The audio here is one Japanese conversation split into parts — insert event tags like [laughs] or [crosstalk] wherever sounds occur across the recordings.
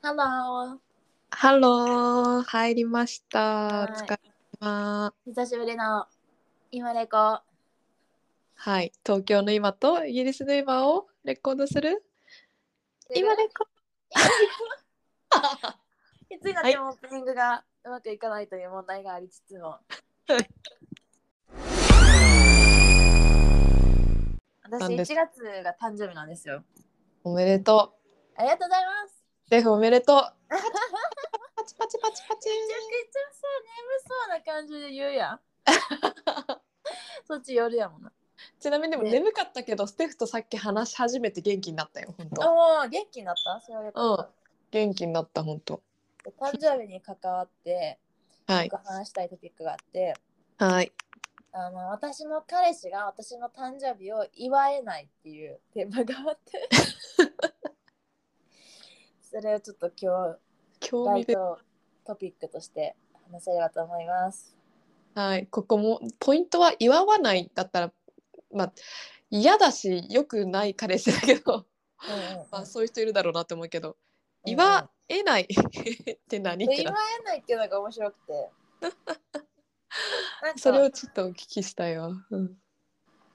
ハロー。ハロー、入りました。はいお疲れ様。久しぶりの今レコ。はい、東京の今とイギリスの今をレコードする？今レコ。[laughs] いつになってもオープニングがうまくいかないという問題がありつつも。[laughs] 私1なんです月が誕生日なんですよ。おめでとありがとうございます。う。シェフおめでとう。パチパチパチパチ。めちゃくちゃさ、眠そうな感じで言うやん。そっち夜やもんな。ちなみにでもね眠かったけど、ステフとさっき話し始めて元気になったよ、本当。おお、元気になった？それはよかっ元気になった、本当。た誕生日に関わって、はい僕、話したいトピックがあって、はい。あの私の彼氏が私の誕生日を祝えないっていうテーマがあって [laughs] それをちょっと今日興味。トトピックとして話せればと思います。はい、ここもポイントは祝わないだったら、まあ嫌だし良くない彼氏だけど、うんうんうんまあそういう人いるだろうなと思うけど、うんうん祝えない [laughs] って何って祝なえないっていうのが面白くて [laughs] それをちょっとお聞きしたいわ。うん、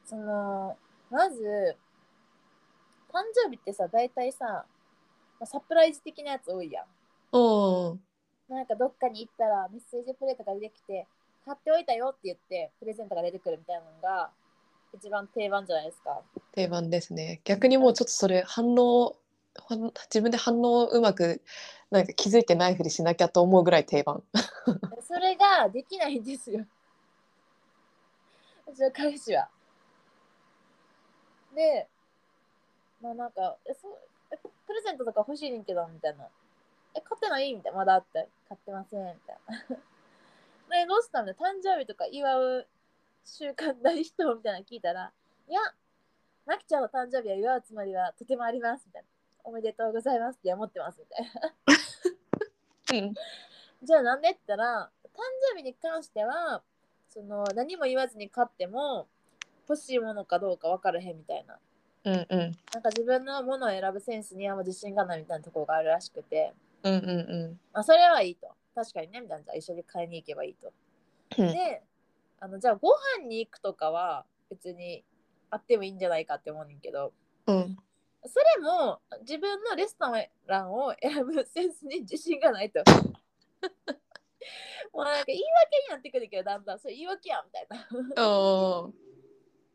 そのまず誕生日ってさ大体さまあサプライズ的なやつ多いやん。おーなんかどっかに行ったらメッセージプレートが出てきて買っておいたよって言ってプレゼントが出てくるみたいなのが一番定番じゃないですか。定番ですね。逆にもうちょっとそれ反応自分で反応をうまくなんか気づいてないふりしなきゃと思うぐらい定番。[laughs] それができないんですよ。うちの彼氏は。で、まあなんか、えそうゼントとか欲しいねんけどみたいな。え、買ってない？みたいな。まだあって、買ってませんみたいな。[laughs] で、どうしたんだ誕生日とか祝う習慣ない人？みたいなの聞いたら、いや、まきちゃんの誕生日は祝うつもりはとてもありますみたいな。おめでとうございますって思ってますみたいな。うん [laughs] じゃあなんでって言ったら誕生日に関してはその何も言わずに買っても欲しいものかどうか分からへんみたいなうんうん。なんか自分のものを選ぶセンスにはもう自信がないみたいなところがあるらしくて、うんうんまあ、それはいいと。確かにねみたいな。じゃあ一緒に買いに行けばいいと。うん。であのじゃあご飯に行くとかは別にあってもいいんじゃないかって思うねんけど。うん。それも自分のレストランを選ぶセンスに自信がないと。[laughs] もうなんか言い訳になってくるけどだんだんそれ言い訳やんみたいな。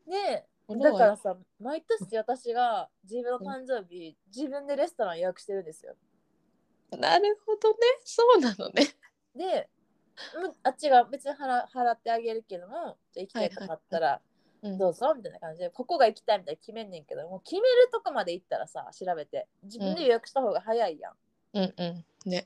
でだからさ毎年私が自分の誕生日自分でレストラン予約してるんですよ。なるほどねそうなのね。でむあっちが別に払払ってあげるけどもじゃあ行きたいとかあったらうんどうぞみたいな感じでここが行きたいみたいな決めんねんけどもう決めるとこまで行ったらさ調べて自分で予約した方が早いやん。うんうんね。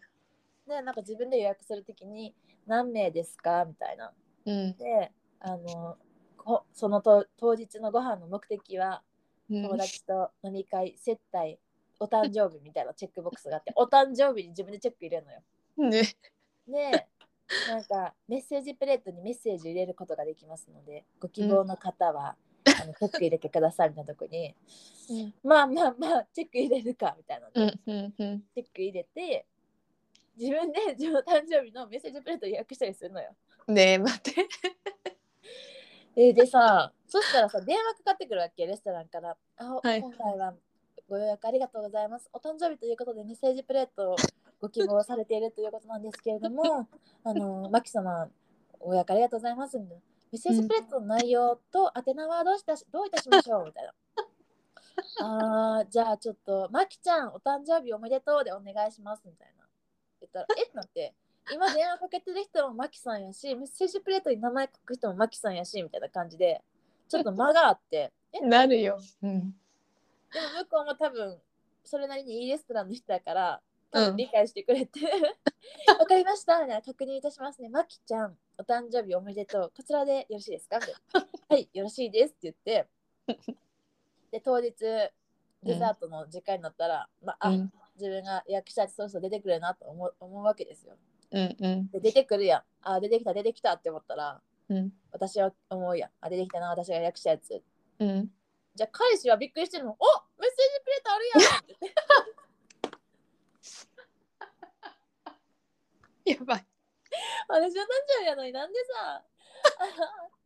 でなんか自分で予約するときに何名ですか？みたいな。うんであのこそのと当日のご飯の目的はうん友達と飲み会接待お誕生日みたいなチェックボックスがあってお誕生日に自分でチェック入れるのよ。ね。でなんかメッセージプレートにメッセージ入れることができますのでご希望の方は、あのチェック入れてくださいみたいなとこにまあまあまあチェック入れるかみたいなのでうんうんうんチェック入れて自分で自分の誕生日のメッセージプレート予約したりするのよ。ねえ待って。えーでさ、そしたらさ、電話かかってくるわけ、レストランから。あ、はい今回はご予約ありがとうございます。お誕生日ということでメッセージプレートをご希望されているということなんですけれども、[laughs] あの、マキ様、ご予約ありがとうございます。メッセージプレートの内容と宛名はどうしたしどういたしましょう？みたいな。[laughs] あーじゃあちょっと、マキちゃん、お誕生日おめでとうでお願いしますみたいな。言ったら、え？ってなって、今電話かけてる人もマキさんやし、メッセージプレートに名前書く人もマキさんやし、みたいな感じで、ちょっと間があって、なるよ。うん。向こうも多分、それなりにいいレストランの人だから、理解してくれて、[laughs] わかりましたみたいな確認いたしますね。マキちゃん、お誕生日おめでとう。こちらでよろしいですか？[laughs] はい、よろしいですって言って、で、当日、デザートの時間になったら、まあ、あうん。自分が予約したやつそろそろ出てくるなと思う思うわけですよ。うんうんで、出てくるやん。あ、出てきた、出てきたって思ったら、うん私は思うやん。あ、出てきたな、私が予約したやつ。うんじゃあ彼氏はびっくりしてるの。おメッセージプレートあるやんって [laughs] やばい。私の誕生日やのになんでさあ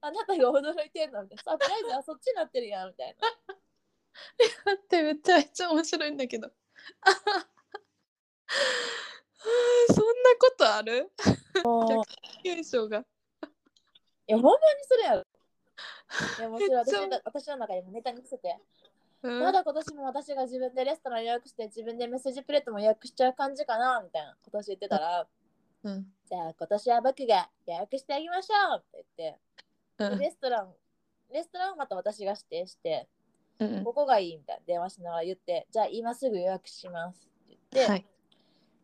[laughs] あなたが驚いてんの？みたいなサプライズはそっちになってるやんみたいな [laughs] 待ってめちゃめちゃ面白いんだけど。[laughs] そんなことある？現象が。いやほんまにそれやろ。いやもうそれ私私の中でもネタに伏せて、うん。まだ今年も私が自分でレストラン予約して自分でメッセージプレートも予約しちゃう感じかなみたいな今年言ってたら、うん。じゃあ今年は僕が予約してあげましょうって言って、うん。でレストランレストランをまた私が指定してうん。ここがいいみたいな電話しながら言ってじゃあ今すぐ予約しますって言って、はい。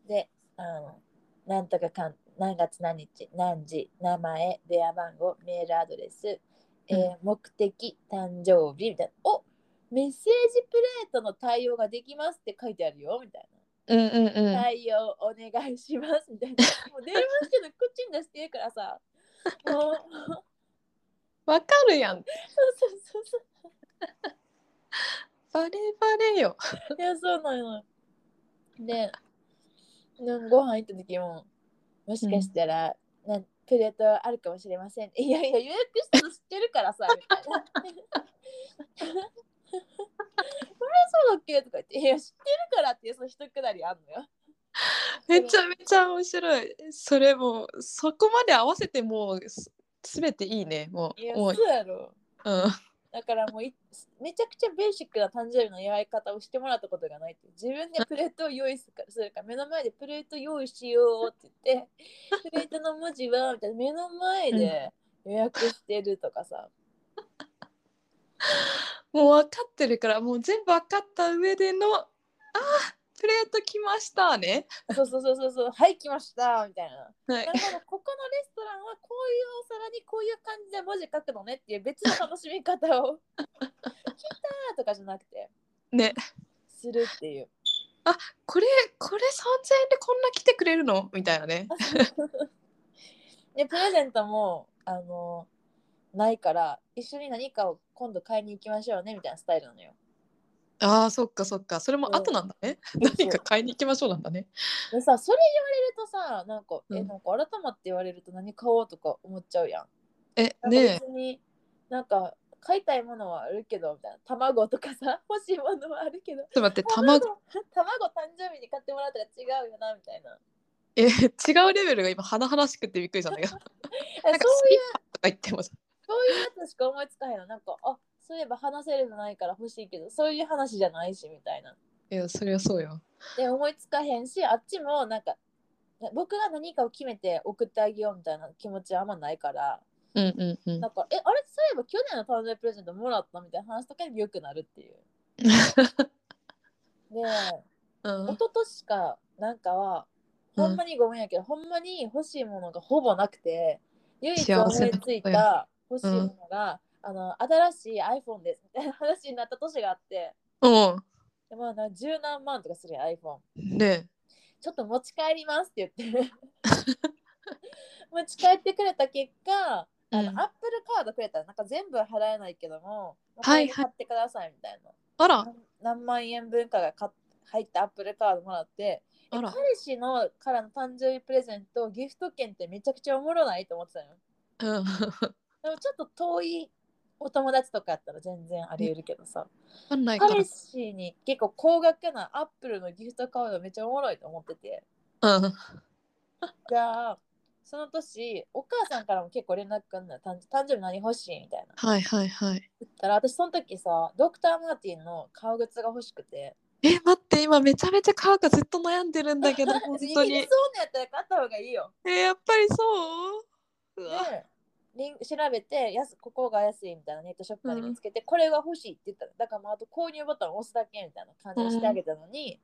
であのなんとかかん何月何日何時名前電話番号メールアドレス、えー目的誕生日みたいなおメッセージプレートの対応ができますって書いてあるよみたいうんうんうな、ん。対応お願いしますみたいな [laughs] もう電話してるの口に出してるからさもう [laughs] わかるやん。そうそうそうそうバレバレよ。いや、そうなの。で、ご飯行った時も、もしかしたら、なプレートあるかもしれません。いやいや、予約したの知ってるからさ、みたいな。これそうだっけとか言って、いや、知ってるからっていうその一くだりあんのよ。めちゃめちゃ面白い。それもうそこまで合わせてもうすすべていいね。もいや、うもうそうやろ。うん。だからもういめちゃくちゃベーシックな誕生日の祝い方をしてもらったことがないって自分でプレートを用意するから目の前でプレート用意しようって言って [laughs] プレートの文字はみたいな目の前で予約してるとかさ、[laughs] もう分かってるからもう全部分かった上でのあープレート来ましたね。そうそうそうそうそう。はい来ましたみたいな。はい。なるほどここのレストランはこういうお皿にこういう感じで文字書くのねっていう別の楽しみ方を [laughs] 来たーとかじゃなくて。ね。するっていう。これこれ3000円でこんな来てくれるの？みたいなね。[laughs] でプレゼントもあのないから一緒に何かを今度買いに行きましょうねみたいなスタイルなのよ。ああそっかそっかそれも後なんだね。[laughs] 何か買いに行きましょうなんだね。でさそれ言われるとさなんか、えうんなんか改まって言われると何買おうとか思っちゃうやん。えね別になんか買いたいものはあるけどみたいな卵とかさ [laughs] 欲しいものはあるけどえちょっと待って卵 [laughs] 卵誕生日に買ってもらったら違うよなみたいな。え違うレベルが今華々しくてびっくりしたんだけど。えなんかそういうとか言ってもさそういうやつしか思いつかへんの。なんかあそういえば話せるのないから欲しいけどそういう話じゃないしみたいな。いやそれはそうよ。で思いつかへんしあっちもなんか僕が何かを決めて送ってあげようみたいな気持ちはあんまないからうんうんうんなんかえあれ？そういえば去年の誕生日プレゼントもらったみたいな話とかによくなるっていう。[laughs] でうん一昨年かなんかはほんまにごめんやけど、ほんまに欲しいものがほぼなくて唯一思いついた欲しいものが、あの新しい iPhone ですみたいな話になった年があって。うんでまあな十何万とかするやん iPhone。ね。ちょっと持ち帰りますって言って。[laughs] 持ち帰ってくれた結果あの、うん。アップルカードくれた。らなんか全部は払えないけども、はい買ってくださいみたいな、あら。何何万円分かが買っ入ったアップルカードもらってえあら。彼氏のからの誕生日プレゼントギフト券ってめちゃくちゃおもろないと思ってたよ。うん。でもちょっと遠いお友達とかやったら全然あり得るけどさ。あんないから。彼氏に結構高額なアップルのギフトカードめっちゃおもろいと思ってて。うん。じゃあその年お母さんからも結構連絡来んのよ。誕誕生日何欲しいみたいな。はいはいはい。言ったら私その時さドクター・マーティンの革靴が欲しくて。え待って今めちゃめちゃ買うかずっと悩んでるんだけど [laughs] 本当に。イギリスオーナーやったら買った方がいいよ。えやっぱりそう？うわ。でリン調べて安ここが安いみたいなネットショップで見つけて、これが欲しいって言ったらだからもうあと購入ボタンを押すだけみたいな感じにしてあげたのに、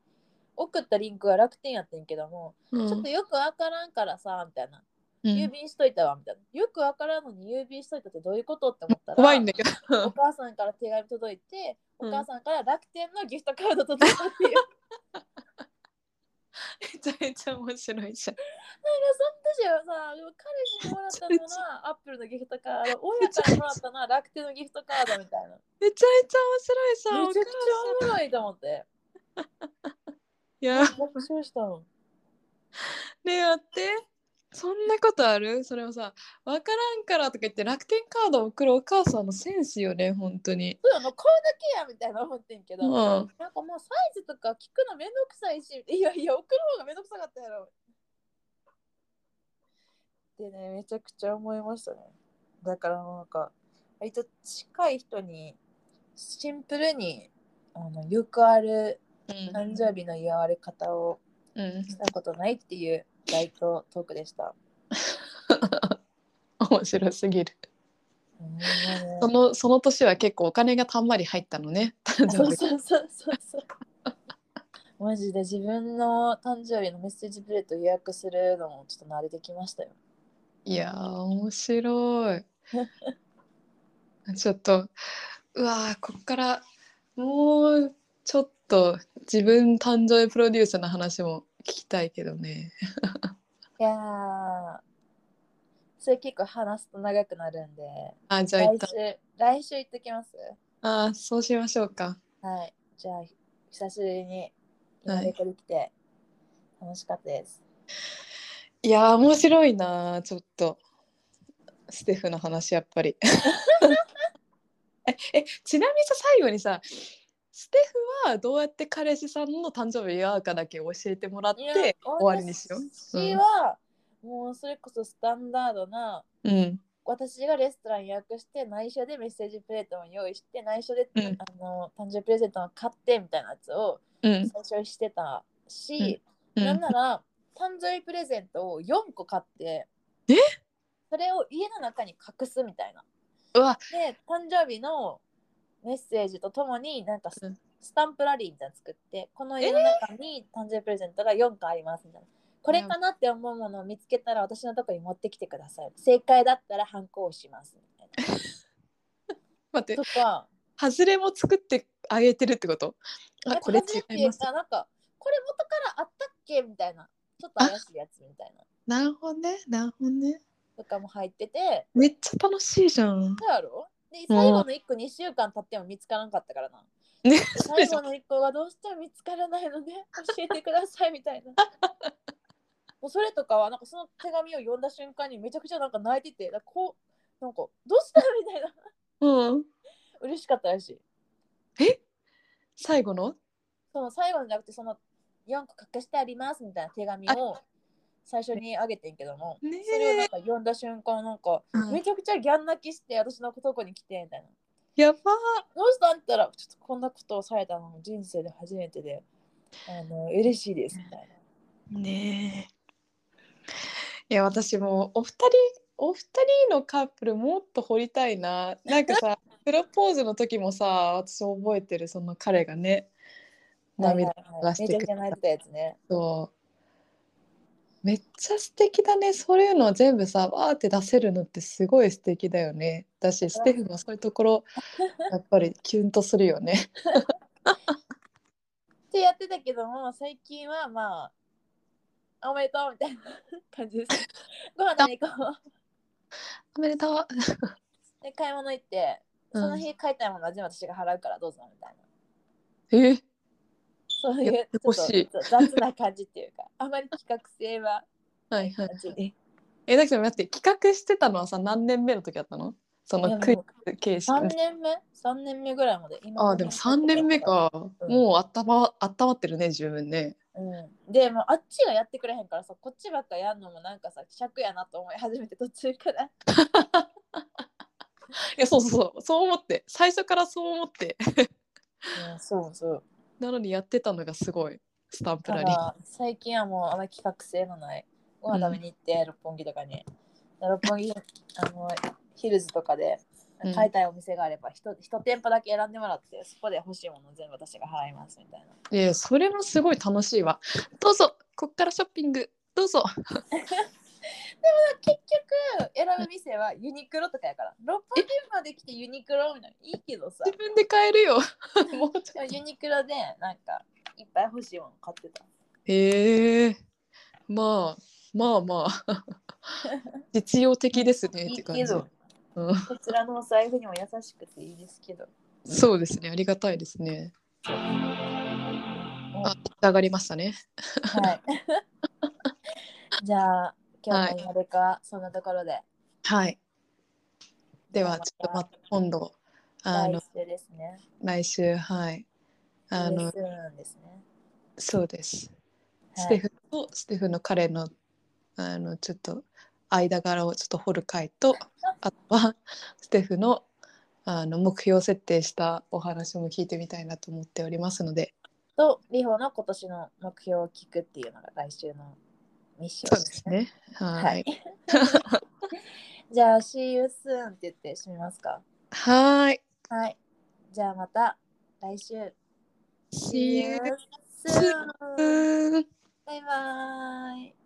送ったリンクは楽天やってんけども、うん。ちょっとよくわからんからさみたいな。うん。郵便しといたわみたいな、よくわからんのに郵便しといたってどういうことって思ったら怖いんだけど。[laughs] お母さんから手紙届いて、うんお母さんから楽天のギフトカード届いたっていう。[laughs] めちゃめちゃ面白いじゃんなんかその時はさ、でも彼氏にもらったのは [laughs] アップルのギフトカード、親からもらったのは楽天のギフトカードみたいな。めちゃめちゃ面白いじゃんめちゃくちゃおもろいと思って。いや爆笑したの。ねえ待ってそんなことある？それをさ「分からんから」とか言って楽天カードを送るお母さんのセンスよね本当に。そうやの買うだけやみたいな思ってんけど、うん。なんかもうサイズとか聞くのめんどくさいしいやいや送る方がめんどくさかったやろ。ってねめちゃくちゃ思いましたね。だからなんか割と近い人にシンプルにあのよくあるうん。誕生日の祝われ方をうん、したことないっていうライトトークでした。[laughs] 面白すぎる。うんそのその年は結構お金がたんまり入ったのね。誕そうそうそうそうそう。マジで自分の誕生日のメッセージプレート予約するのもちょっと慣れてきましたよ。いやー面白い。[laughs] ちょっとうわーこっからもうちょっと自分誕生日プロデュースの話も聞きたいけどね。[laughs] いやー、それ結構話すと長くなるんで、あじゃあ来週、来週行ってきます？あそうしましょうか。はい。じゃあ、久しぶりにはい今レコできて楽しかったです。いやー面白いなーちょっとステフの話やっぱり。[laughs] ええちなみにさ最後にさステフはどうやって彼氏さんの誕生日祝うかだけ教えてもらって終わりにしよう。私は、もうそれこそスタンダードな、うん。私がレストラン予約して内緒でメッセージプレートも用意して内緒で、うん。あの誕生日プレゼントを買ってみたいなやつをうん。最初にしてたし、うん。なんなら誕生日プレゼントを4個買ってえ？それを家の中に隠すみたいな。うわ。で誕生日のメッセージとともになんかス,、うん。タンプラリーみたいなの作ってこの家の中に誕生日プレゼントが4個ありますみたいな。これかなって思うものを見つけたら私のとこに持ってきてください。正解だったらハンコをします。みたい待って。な。とか、外れも作ってあげてるってこと？あこれ違います。あなんかこれ元からあったっけみたいな。ちょっと怪しいやつみたいな。なるほどね。なるほどね。とかも入ってて、めっちゃ楽しいじゃん。どうやろ？で最後の1個2週間経っても見つからなかったからな。ね最後の1個がどうしても見つからないので教えてくださいみたいな。もうそれとかはなんかその手紙を読んだ瞬間にめちゃくちゃなんか泣いてて、なんかこう、なんかどうしたみたいな。うん嬉しかったらしい。最後の？その最後じゃなくてその4個隠してありますみたいな手紙を最初にあげてんけども、ねそれをなんか読んだ瞬間なんかうんめちゃくちゃギャン泣きして私のとこに来てみたいな。やばどうしたんったらちょっとこんなことをされたのも人生で初めてであの嬉しいですみたいな。ーねえいや私もお二人お二人のカップルもっと掘りたいな。なんかさ [laughs] プロポーズの時もさ私覚えてるその彼がね涙はいはいはい。流してくれた。めちゃくちゃ泣いてたやつね。そうめっちゃ素敵だね。そういうのを全部さわーって出せるのってすごい素敵だよね。だしステフもそういうところ [laughs] やっぱりキュンとするよね。ってやってたけども最近はまあおめでとうみたいな感じです。[laughs] ご飯食べに行こう。おめでとう。で買い物行ってそのうん日買いたいものは全部私が払うからどうぞみたいな。え？そういうちょっと雑な感じっていうか [laughs] あまり企画性ははいはい。えだけど待って企画してたのはさ何年目の時だったの？そのクイズ形式3年目 ?3 年目ぐらいまで。今ああでも3年目。か、うんもうあったまあったまってるね十分ねうん、でもうあっちがやってくれへんからさこっちばっかやんのもなんかさ尺やなと思い始めて途中から。[laughs] いやそうそうそうそう思って最初からそう思ってうん、そうそう。なのにやってたのがすごい。スタンプたラリー。だ最近はもうあまり企画性のない。ご飯食べに行って、六本木とかに。六本木あのヒルズとかでうん。買いたいお店があれば一、一店舗だけ選んでもらってそこで欲しいもの全部私が払いますみたいな。いやそれもすごい楽しいわ。どうぞこっからショッピング。どうぞ結局選ぶ店はユニクロとかやから。六本木まで来てユニクロみたいな。いいけどさ。自分で買えるよ。[laughs] もうちょでもユニクロでなんかいっぱい欲しいもの買ってた。へえ。まあまあまあ。[laughs] 実用的ですねっいて感じ。いけど、うん、こちらのお財布にも優しくていいですけど。そうですね。ありがたいですね。あ上がりましたね。はい。[laughs] じゃあ今日の今でか、そんなところではい。では、じちょっとまた今度、あの来、週ですね。来週、はい。あのですね。そうです。はいステフとステフの彼の、あの、ちょっと間柄をちょっと掘る回と、[laughs] あとはステフのあの目標設定したお話も聞いてみたいなと思っておりますので、と、リホの今年の目標を聞くっていうのが来週のミッションですすね。ははいい。[laughs] じゃあ、See you soon って言って締めますか。はい。はい。じゃあまた来週。See you soon! バイバイ。